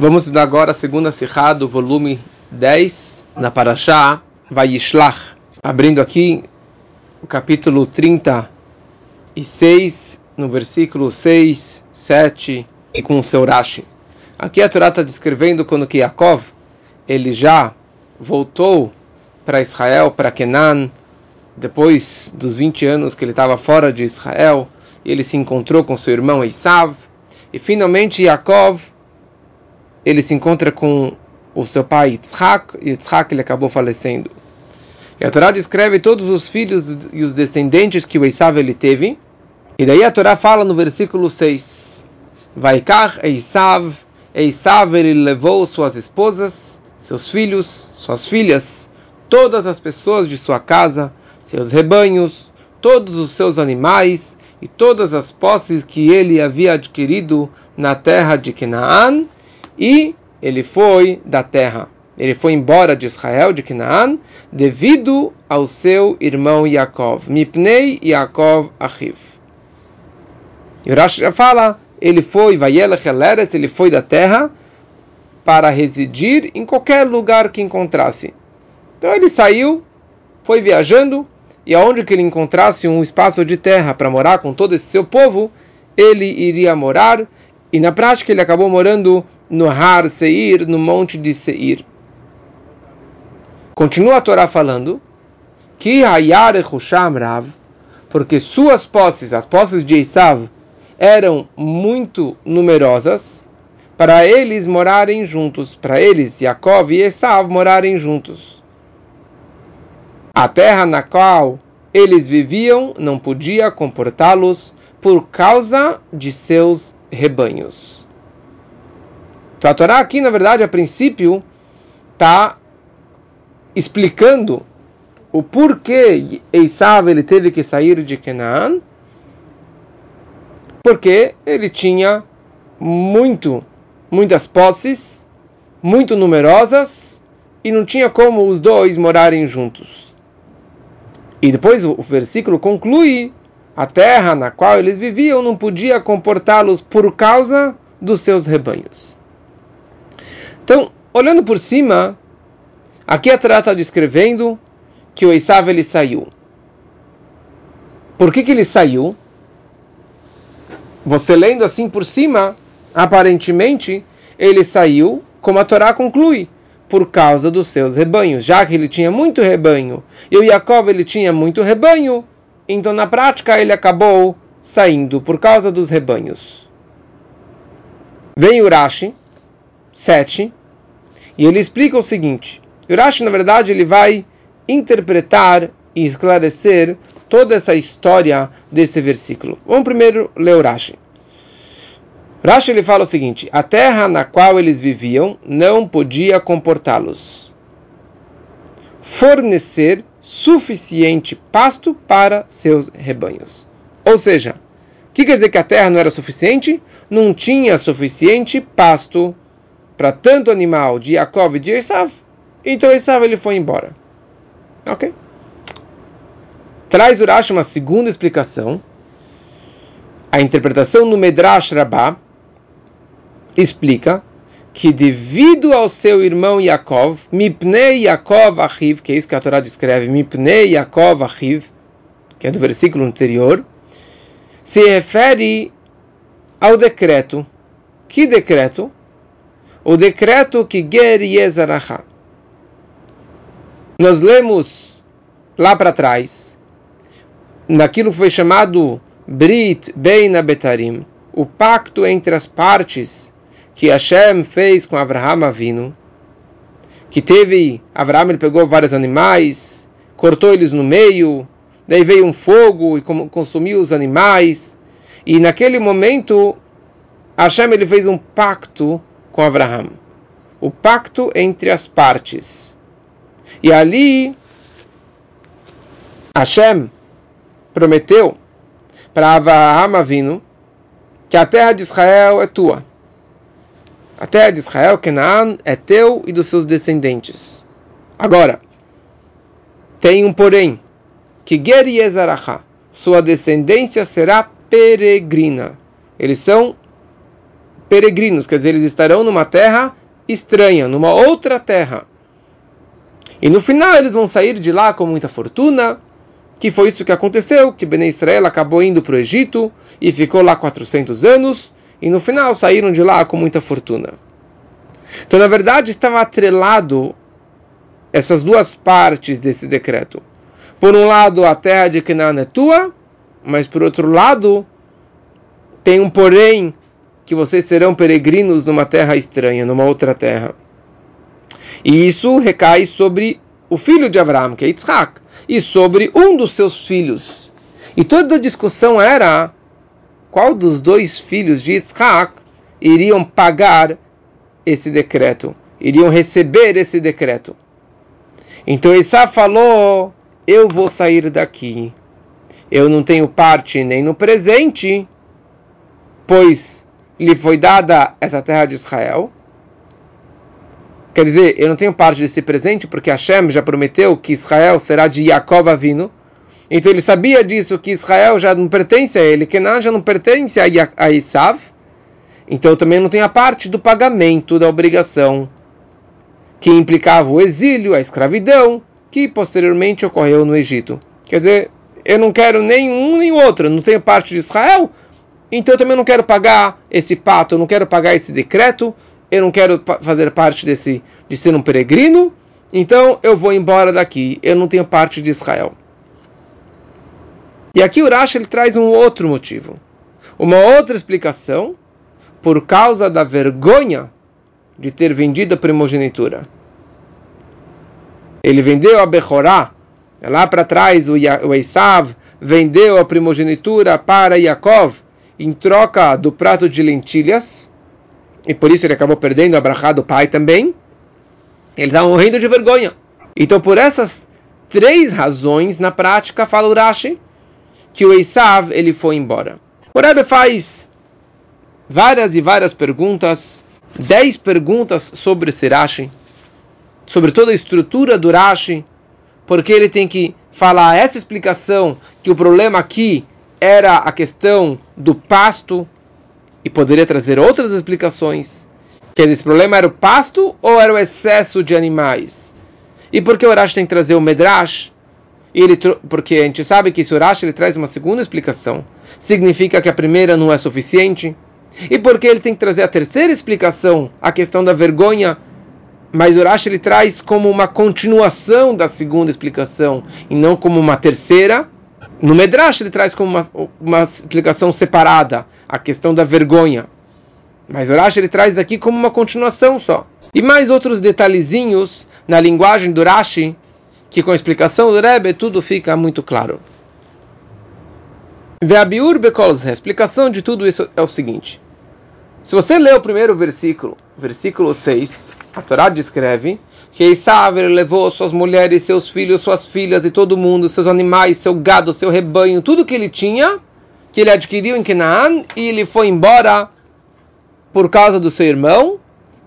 Vamos estudar agora a segunda Sihá do volume 10, na Parashá Vayishlach. Abrindo aqui o capítulo 36, no versículo 6, 7 e com o seu Rashi. Aqui a Torá está descrevendo quando que Yaakov, ele já voltou para Israel, para Kenan, depois dos 20 anos que ele estava fora de Israel, ele se encontrou com seu irmão Esav, e finalmente Yaakov ele se encontra com o seu pai Yitzhak, e Yitzhak ele acabou falecendo. E a Torá descreve todos os filhos e os descendentes que o Esav ele teve. E daí a Torá fala no versículo 6: Vaikar Esav, Esav ele levou suas esposas, seus filhos, suas filhas, todas as pessoas de sua casa, seus rebanhos, todos os seus animais e todas as posses que ele havia adquirido na terra de Canaã e ele foi da terra. Ele foi embora de Israel, de Canaã, devido ao seu irmão Yaakov. Mipnei Yaakov Achiv. E o Rashi já fala, ele foi, Vayelech Eleretz, ele foi da terra para residir em qualquer lugar que encontrasse. Então ele saiu, foi viajando, e aonde que ele encontrasse um espaço de terra para morar com todo esse seu povo, ele iria morar, e na prática ele acabou morando no Har Seir, no monte de Seir. Continua a Torá falando que Hayar Husham Rav, porque suas posses, as posses de Esav, eram muito numerosas, para eles morarem juntos, para eles, Yaakov e Esav, morarem juntos. A terra na qual eles viviam não podia comportá-los por causa de seus rebanhos. Então a Torá aqui, na verdade, a princípio, está explicando o porquê Esav ele teve que sair de Canaã, porque ele tinha muito, muitas posses, muito numerosas, e não tinha como os dois morarem juntos. E depois o versículo conclui: a terra na qual eles viviam não podia comportá-los por causa dos seus rebanhos. Então, olhando por cima, aqui a Torá está descrevendo que o Esav ele saiu. Por que, que ele saiu? Você lendo assim por cima, aparentemente, ele saiu, como a Torá conclui, por causa dos seus rebanhos. Já que ele tinha muito rebanho e o Jacob ele tinha muito rebanho, então na prática ele acabou saindo por causa dos rebanhos. Vem Urashi 7, e ele explica o seguinte: Urashi, na verdade, ele vai interpretar e esclarecer toda essa história desse versículo. Vamos primeiro ler Urashi. Rashi ele fala o seguinte: a terra na qual eles viviam não podia comportá-los, fornecer suficiente pasto para seus rebanhos. Ou seja, o que quer dizer que a terra não era suficiente? Não tinha suficiente pasto para tanto animal de Jacob e de Esav, então Esav ele foi embora. Ok? Traz Urash uma segunda explicação. A interpretação no Medrash Rabbah explica que devido ao seu irmão Yaakov, Mipnei Yaakov Achiv, que é isso que a Torá descreve, Mipnei Yaakov Achiv, que é do versículo anterior, se refere ao decreto. Que decreto? O decreto que Ger Yezaraha. Nós lemos lá para trás, naquilo que foi chamado Brit Bein Betarim, o pacto entre as partes que Hashem fez com Abraham Avinu, que teve, Abraham ele pegou vários animais, cortou eles no meio, daí veio um fogo e consumiu os animais, e naquele momento Hashem ele fez um pacto com Abraham. O pacto entre as partes. E ali, Hashem prometeu para Abraham Avinu que a terra de Israel é tua. A terra de Israel, Canaã, é teu e dos seus descendentes. Agora, tem um porém, que Geri sua descendência será peregrina. Eles são peregrinos, quer dizer, eles estarão numa terra estranha, numa outra terra. E no final eles vão sair de lá com muita fortuna, que foi isso que aconteceu, que Ben Israel acabou indo para o Egito e ficou lá 400 anos, e no final saíram de lá com muita fortuna. Então, na verdade, estava atrelado essas duas partes desse decreto. Por um lado, a terra de Canaã é tua, mas por outro lado, tem um porém que vocês serão peregrinos numa terra estranha, numa outra terra. E isso recai sobre o filho de Abraão, que é Yitzhak, e sobre um dos seus filhos. E toda a discussão era qual dos dois filhos de Yitzhak iriam pagar esse decreto, iriam receber esse decreto. Então Isá falou: Eu vou sair daqui. Eu não tenho parte nem no presente, pois lhe foi dada essa terra de Israel. Quer dizer, eu não tenho parte desse presente porque Hashem já prometeu que Israel será de Jacob Avino. Então ele sabia disso, que Israel já não pertence a ele, que Kenan já não pertence a Isav. Então eu também não tenho a parte do pagamento da obrigação que implicava o exílio, a escravidão, que posteriormente ocorreu no Egito. Quer dizer, eu não quero nem um nem outro, não tenho parte de Israel, então eu também não quero pagar esse pato, eu não quero pagar esse decreto, eu não quero fazer parte desse de ser um peregrino, então eu vou embora daqui, eu não tenho parte de Israel. E aqui o Rashi ele traz um outro motivo, uma outra explicação por causa da vergonha de ter vendido a primogenitura. Ele vendeu a Bechorá, lá para trás o, o Esav vendeu a primogenitura para Yaakov em troca do prato de lentilhas, e por isso ele acabou perdendo a brachá do pai também. Ele estava morrendo de vergonha. Então, por essas três razões, na prática, fala Urashi, que o Esav ele foi embora. O Rebbe faz várias e várias perguntas dez perguntas sobre esse Rashi, sobre toda a estrutura do Rashi, porque ele tem que falar essa explicação que o problema aqui era a questão do pasto e poderia trazer outras explicações. Que esse problema era o pasto ou era o excesso de animais? E por que o Rashi tem que trazer o Medrash? Ele, porque a gente sabe que esse Urash ele traz uma segunda explicação. Significa que a primeira não é suficiente? E porque ele tem que trazer a terceira explicação, a questão da vergonha, mas Urash ele traz como uma continuação da segunda explicação e não como uma terceira. No Medrash ele traz como uma, uma explicação separada, a questão da vergonha. Mas Urash ele traz aqui como uma continuação só. E mais outros detalhezinhos na linguagem do Rashi, que com a explicação do Rebbe tudo fica muito claro. A explicação de tudo isso é o seguinte. Se você lê o primeiro versículo, versículo 6, a Torá descreve Esav levou suas mulheres, seus filhos, suas filhas e todo mundo, seus animais, seu gado, seu rebanho, tudo que ele tinha, que ele adquiriu em Canaã, e ele foi embora por causa do seu irmão.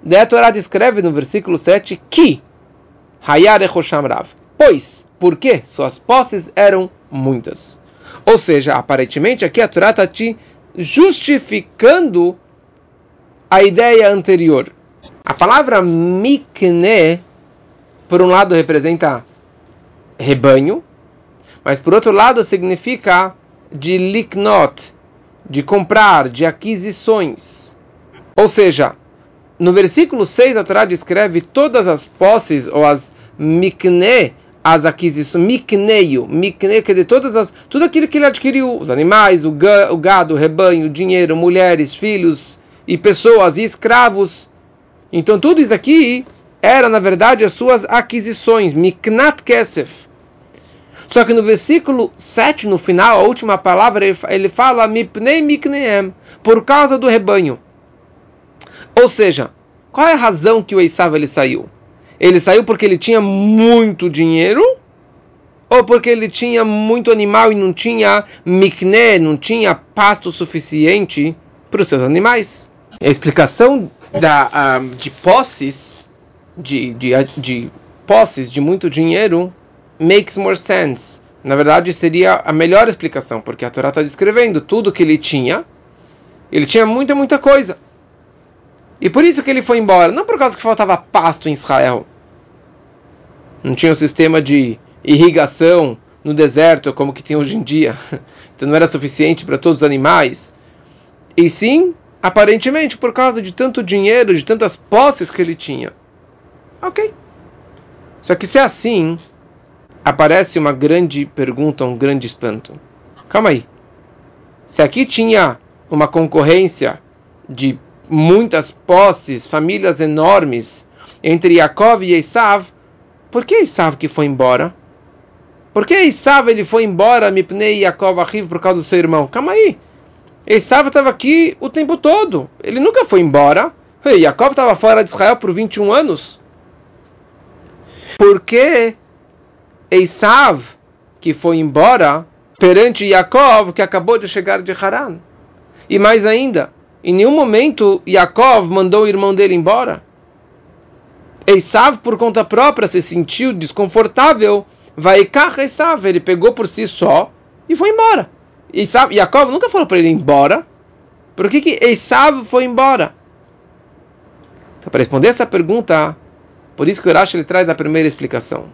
Daí a Torá descreve no versículo 7 que Hayar Rav. Pois, porque suas posses eram muitas. Ou seja, aparentemente aqui a Torá está te justificando a ideia anterior. A palavra mikne, por um lado, representa rebanho, mas por outro lado significa de liknot, de comprar, de aquisições. Ou seja, no versículo 6 a Torá descreve todas as posses ou as mikne, as aquisições, mikneio, mikneio, quer dizer, todas as, tudo aquilo que ele adquiriu, os animais, o gado, o rebanho, o dinheiro, mulheres, filhos, e pessoas e escravos. Então tudo isso aqui era na verdade as suas aquisições, miknat kesef. Só que no versículo 7, no final, a última palavra, ele fala mipnei mikneem, por causa do rebanho. Ou seja, qual é a razão que o Esav ele saiu? Ele saiu porque ele tinha muito dinheiro? Ou porque ele tinha muito animal e não tinha mikne, não tinha pasto suficiente para os seus animais? A explicação da, uh, de posses, de, de, de posses de muito dinheiro, makes more sense. Na verdade, seria a melhor explicação, porque a Torá está descrevendo tudo que ele tinha. Ele tinha muita, muita coisa. E por isso que ele foi embora. Não por causa que faltava pasto em Israel. Não tinha um sistema de irrigação no deserto como que tem hoje em dia. Então não era suficiente para todos os animais. E sim, aparentemente, por causa de tanto dinheiro, de tantas posses que ele tinha. Ok. Só que se é assim, aparece uma grande pergunta, um grande espanto. Calma aí. Se aqui tinha uma concorrência de muitas posses, famílias enormes entre Yaakov e Esav, por que Esav que foi embora? Por que Esav ele foi embora, Mipnei Yaakov Ahiv, por causa do seu irmão? Calma aí. Esav estava aqui o tempo todo. Ele nunca foi embora. Yaakov estava fora de Israel por 21 anos. Por que Esav, que foi embora, perante Yaakov, que acabou de chegar de Haran? E mais ainda, em nenhum momento Yaakov mandou o irmão dele embora. Esav, por conta própria, se sentiu desconfortável. Vai Esav, ele pegou por si só e foi embora. Esav, Yaakov nunca falou para ele ir embora. Por que, que Esav foi embora? Então, para responder essa pergunta, por isso que o Rashi ele traz a primeira explicação.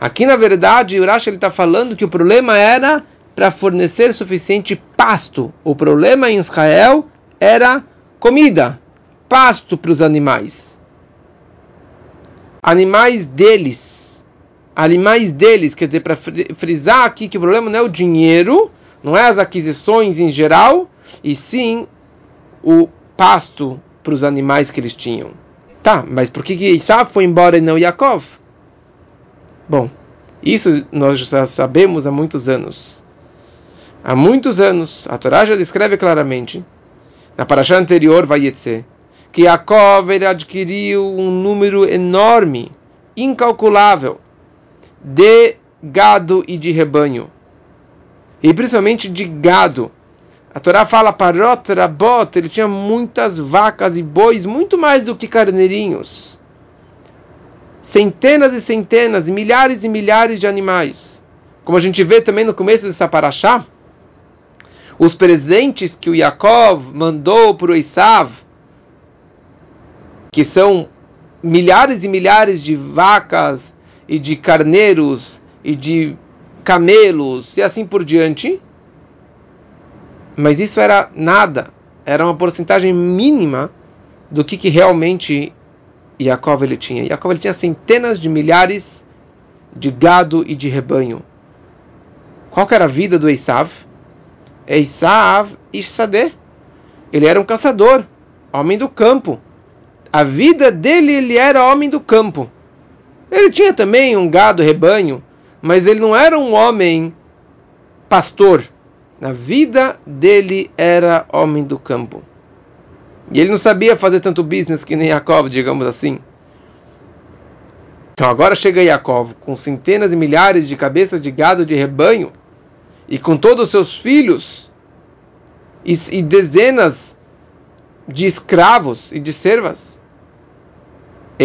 Aqui, na verdade, o Rashi está falando que o problema era para fornecer suficiente pasto. O problema em Israel era comida, pasto para os animais. Animais deles. Animais deles, quer dizer, para frisar aqui que o problema não é o dinheiro, não é as aquisições em geral, e sim o pasto para os animais que eles tinham. Tá, mas por que, que foi embora e não Yaakov? Bom, isso nós já sabemos há muitos anos. Há muitos anos, a Torá já descreve claramente, na paraxá anterior, Vayetze, que Yaakov ele adquiriu um número enorme, incalculável, de gado e de rebanho. E principalmente de gado. A Torá fala parot rabot, ele tinha muitas vacas e bois, muito mais do que carneirinhos. Centenas e centenas, milhares e milhares de animais. Como a gente vê também no começo dessa paraxá, os presentes que o Yaakov mandou para o Isav, que são milhares e milhares de vacas e de carneiros e de camelos e assim por diante. Mas isso era nada, era uma porcentagem mínima do que, que realmente Yaakov ele tinha. Yaakov ele tinha centenas de milhares de gado e de rebanho. Qual era a vida do Esav? Eisav Ishsadeh. Ele era um caçador, homem do campo. A vida dele, ele era homem do campo. Ele tinha também um gado, rebanho, mas ele não era um homem pastor. Na vida dele era homem do campo. E ele não sabia fazer tanto business que nem Yaakov, digamos assim. Então agora chega Yaakov com centenas e milhares de cabeças de gado de rebanho e com todos os seus filhos e, e dezenas de escravos e de servas,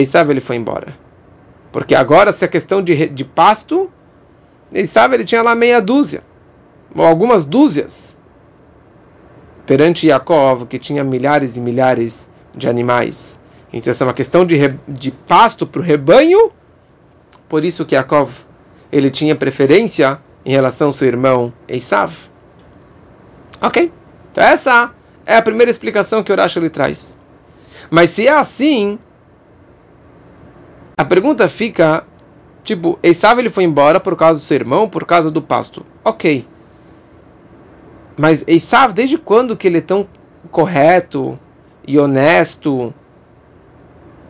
sabe ele foi embora. Porque agora, se a questão de, de pasto, ele sabe ele tinha lá meia dúzia, algumas dúzias, perante Yaakov, que tinha milhares e milhares de animais. Então, essa é uma questão de, de pasto para o rebanho, por isso que Yaakov ele tinha preferência em relação ao seu irmão Esav. Ok? Então essa é a primeira explicação que o Rashi lhe traz. Mas se é assim, a pergunta fica, tipo, Esav ele foi embora por causa do seu irmão, por causa do pasto. Ok. Mas Esav, desde quando que ele é tão correto e honesto?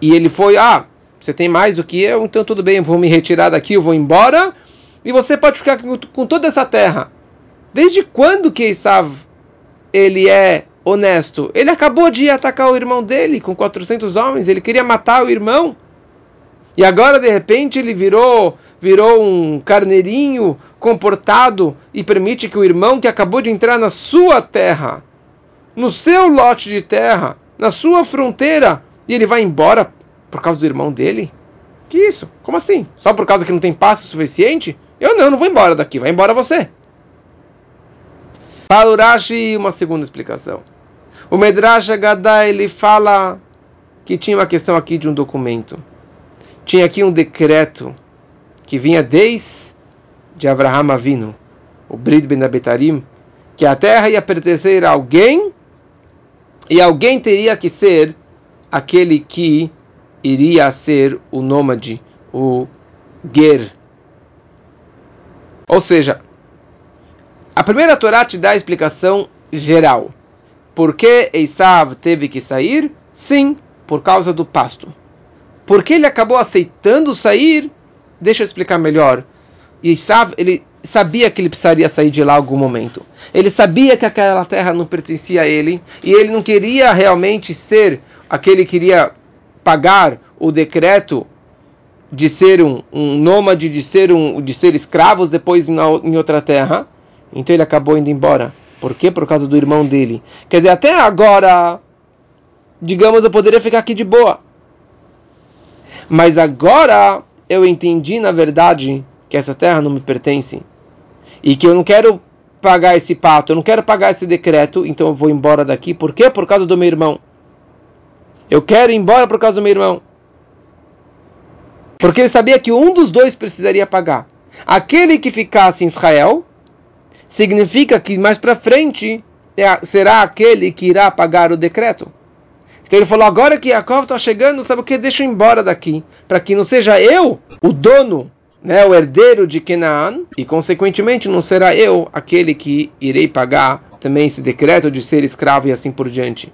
E ele foi, ah, você tem mais do que eu, então tudo bem, eu vou me retirar daqui, eu vou embora e você pode ficar com toda essa terra. Desde quando que Esav ele é honesto? Ele acabou de atacar o irmão dele com 400 homens, ele queria matar o irmão. E agora de repente ele virou virou um carneirinho comportado e permite que o irmão que acabou de entrar na sua terra, no seu lote de terra, na sua fronteira, e ele vai embora por causa do irmão dele? Que isso? Como assim? Só por causa que não tem passe suficiente? Eu não, não vou embora daqui, vai embora você. Fala uma segunda explicação. O Medrash Agadá, ele fala que tinha uma questão aqui de um documento. Tinha aqui um decreto que vinha desde de Abraham Avinu, o Brid Ben Abetarim, que a terra ia pertencer a alguém e alguém teria que ser aquele que iria ser o nômade, o Ger. Ou seja, a primeira Torá te dá a explicação geral. Por que Esav teve que sair? Sim, por causa do pasto. Por que ele acabou aceitando sair? Deixa eu explicar melhor. Esav, ele sabia que ele precisaria sair de lá em algum momento. Ele sabia que aquela terra não pertencia a ele e ele não queria realmente ser aquele que iria pagar o decreto de ser um, um nômade, de ser, um, de ser escravos depois em, em outra terra. Então ele acabou indo embora. Por quê? Por causa do irmão dele. Quer dizer, até agora, digamos, eu poderia ficar aqui de boa. Mas agora eu entendi, na verdade, que essa terra não me pertence. E que eu não quero pagar esse pato, eu não quero pagar esse decreto, então eu vou embora daqui. Por quê? Por causa do meu irmão. Eu quero ir embora por causa do meu irmão. Porque ele sabia que um dos dois precisaria pagar. Aquele que ficasse em Israel significa que mais para frente é será aquele que irá pagar o decreto. Então ele falou: agora que Jacob está chegando, sabe o que? Deixa eu embora daqui, para que não seja eu o dono, né, o herdeiro de Canaan, e consequentemente não será eu aquele que irei pagar também esse decreto de ser escravo e assim por diante.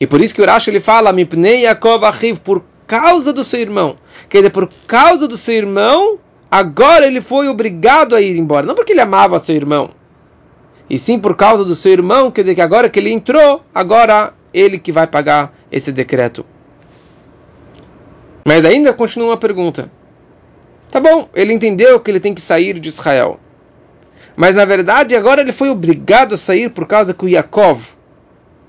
E por isso que Urash ele fala: Mipnei Yaakov Achiv, por causa do seu irmão. Quer dizer, por causa do seu irmão, agora ele foi obrigado a ir embora. Não porque ele amava seu irmão, e sim por causa do seu irmão, quer dizer que agora que ele entrou, agora ele que vai pagar esse decreto. Mas ainda continua uma pergunta. Tá bom, ele entendeu que ele tem que sair de Israel. Mas na verdade agora ele foi obrigado a sair por causa que o Yaakov,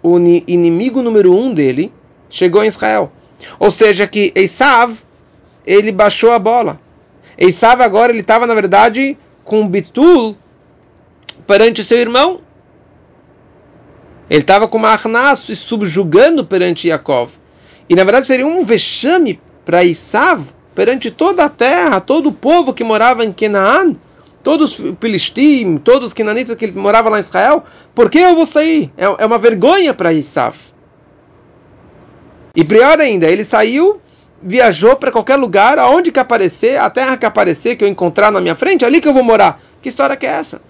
o inimigo número um dele, chegou em Israel. Ou seja, que Esav, ele baixou a bola. Esav agora ele estava, na verdade, com Bitul perante seu irmão. Ele estava com Marnas e subjugando perante Yaakov. E na verdade seria um vexame para Esav perante toda a terra, todo o povo que morava em Canaã, todos os filistim, todos os cananitas que moravam lá em Israel. Por que eu vou sair? É, é uma vergonha para Esav. E pior ainda, ele saiu, viajou para qualquer lugar, aonde que aparecer, a terra que aparecer, que eu encontrar na minha frente, ali que eu vou morar. Que história que é essa?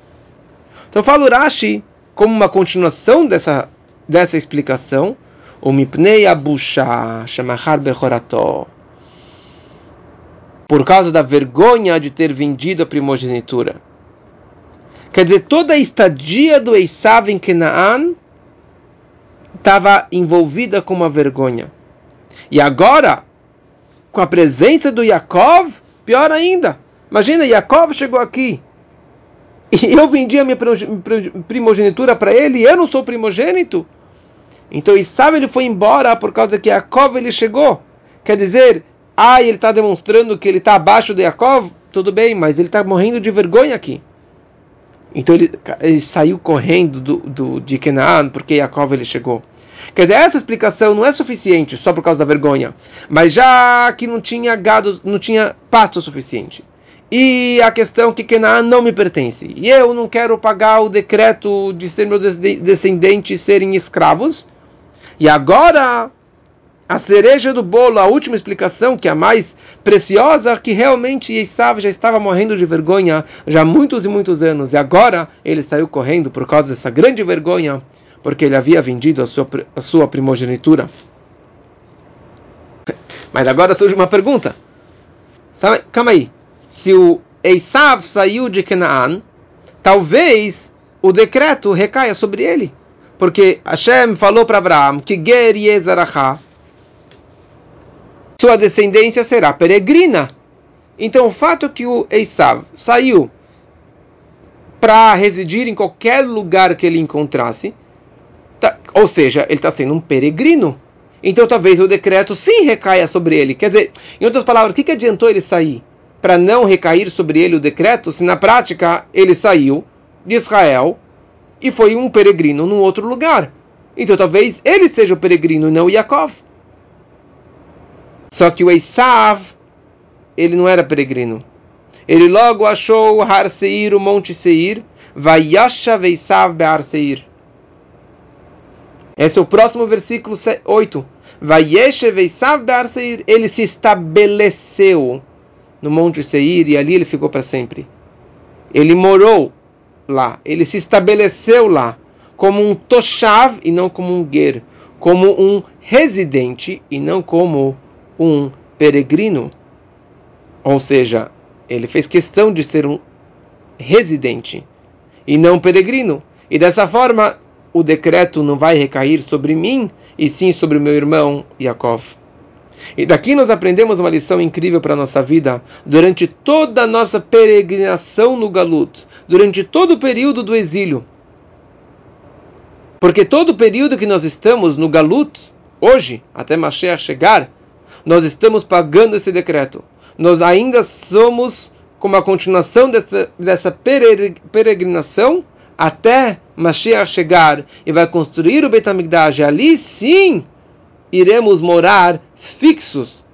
Então fala Urashi como uma continuação dessa, dessa explicação, o mipnei abusha shamachar bechorato. Por causa da vergonha de ter vendido a primogenitura. Quer dizer, toda a estadia do Esav em Canaan estava envolvida com uma vergonha. E agora, com a presença do Yaakov, pior ainda. Imagina, Yaakov chegou aqui. E eu vendi a minha primogenitura para ele, e eu não sou primogênito. Então Isaac ele foi embora por causa que Yaakov ele chegou. Quer dizer, ah, ele está demonstrando que ele está abaixo de Yaakov? Tudo bem, mas ele está morrendo de vergonha aqui. Então ele, ele saiu correndo do, do, de Canaan porque Yaakov ele chegou. Quer dizer, essa explicação não é suficiente só por causa da vergonha, mas já que não tinha gado, não tinha pasto suficiente. E a questão que Canaan não me pertence. E eu não quero pagar o decreto de ser meus descendentes serem escravos. E agora a cereja do bolo, a última explicação, que é a mais preciosa, que realmente Esav já estava morrendo de vergonha já há muitos e muitos anos, e agora ele saiu correndo por causa dessa grande vergonha, porque ele havia vendido a sua, a sua primogenitura. Mas agora surge uma pergunta. Calma aí. Se o Esav saiu de Canaan, talvez o decreto recaia sobre ele. Porque Hashem falou para Abraão que Ger Yezarachá, sua descendência será peregrina. Então o fato que o Esav saiu para residir em qualquer lugar que ele encontrasse, tá, ou seja, ele está sendo um peregrino. Então talvez o decreto sim recaia sobre ele. Quer dizer, em outras palavras, o que, que adiantou ele sair? Para não recair sobre ele o decreto, se na prática ele saiu de Israel e foi um peregrino num outro lugar. Então talvez ele seja o peregrino e não o Yaakov. Só que o Esav, ele não era peregrino. Ele logo achou Har Seir, o Monte Seir, Vayashav Esav Be'ar Seir. Esse é o próximo versículo 8. Vayeshev Esav Be'ar Seir. Ele se estabeleceu no Monte Seir e ali ele ficou para sempre. Ele morou lá, ele se estabeleceu lá como um toshav e não como um ger, como um residente e não como um peregrino. Ou seja, ele fez questão de ser um residente e não um peregrino. E dessa forma, o decreto não vai recair sobre mim, e sim sobre meu irmão Yaakov. E daqui nós aprendemos uma lição incrível para a nossa vida durante toda a nossa peregrinação no Galut, durante todo o período do exílio. Porque todo o período que nós estamos no Galut, hoje, até Mashiach chegar, nós estamos pagando esse decreto. Nós ainda somos como a continuação dessa, dessa peregrinação até Mashiach chegar e vai construir o Beit HaMikdash. Ali sim iremos morar fixos,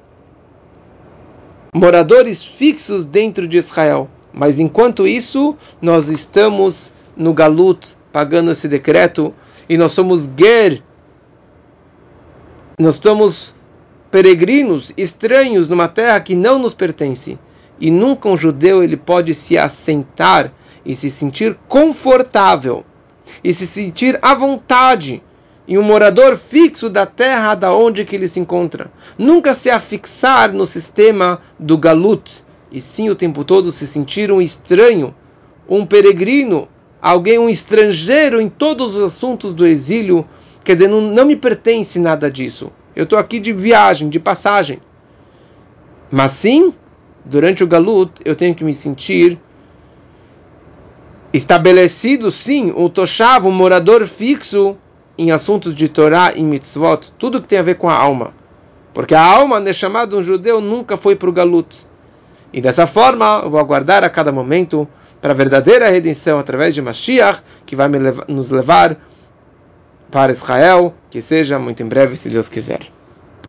moradores fixos dentro de Israel. Mas enquanto isso, nós estamos no Galut pagando esse decreto e nós somos Ger, nós somos peregrinos, estranhos numa terra que não nos pertence. E nunca um judeu ele pode se assentar e se sentir confortável e se sentir à vontade em um morador fixo da terra da onde que ele se encontra. Nunca se afixar no sistema do galut, e sim o tempo todo se sentir um estranho, um peregrino, alguém, um estrangeiro em todos os assuntos do exílio. Quer dizer, não, não me pertence nada disso. Eu estou aqui de viagem, de passagem. Mas sim, durante o galut, eu tenho que me sentir estabelecido, sim, um toshav, um morador fixo em assuntos de Torá e mitzvot, tudo que tem a ver com a alma. Porque a alma, né, chamado um judeu, nunca foi para o galut. E dessa forma, eu vou aguardar a cada momento para a verdadeira redenção através de Mashiach, que vai nos levar para Israel, que seja muito em breve, se Deus quiser.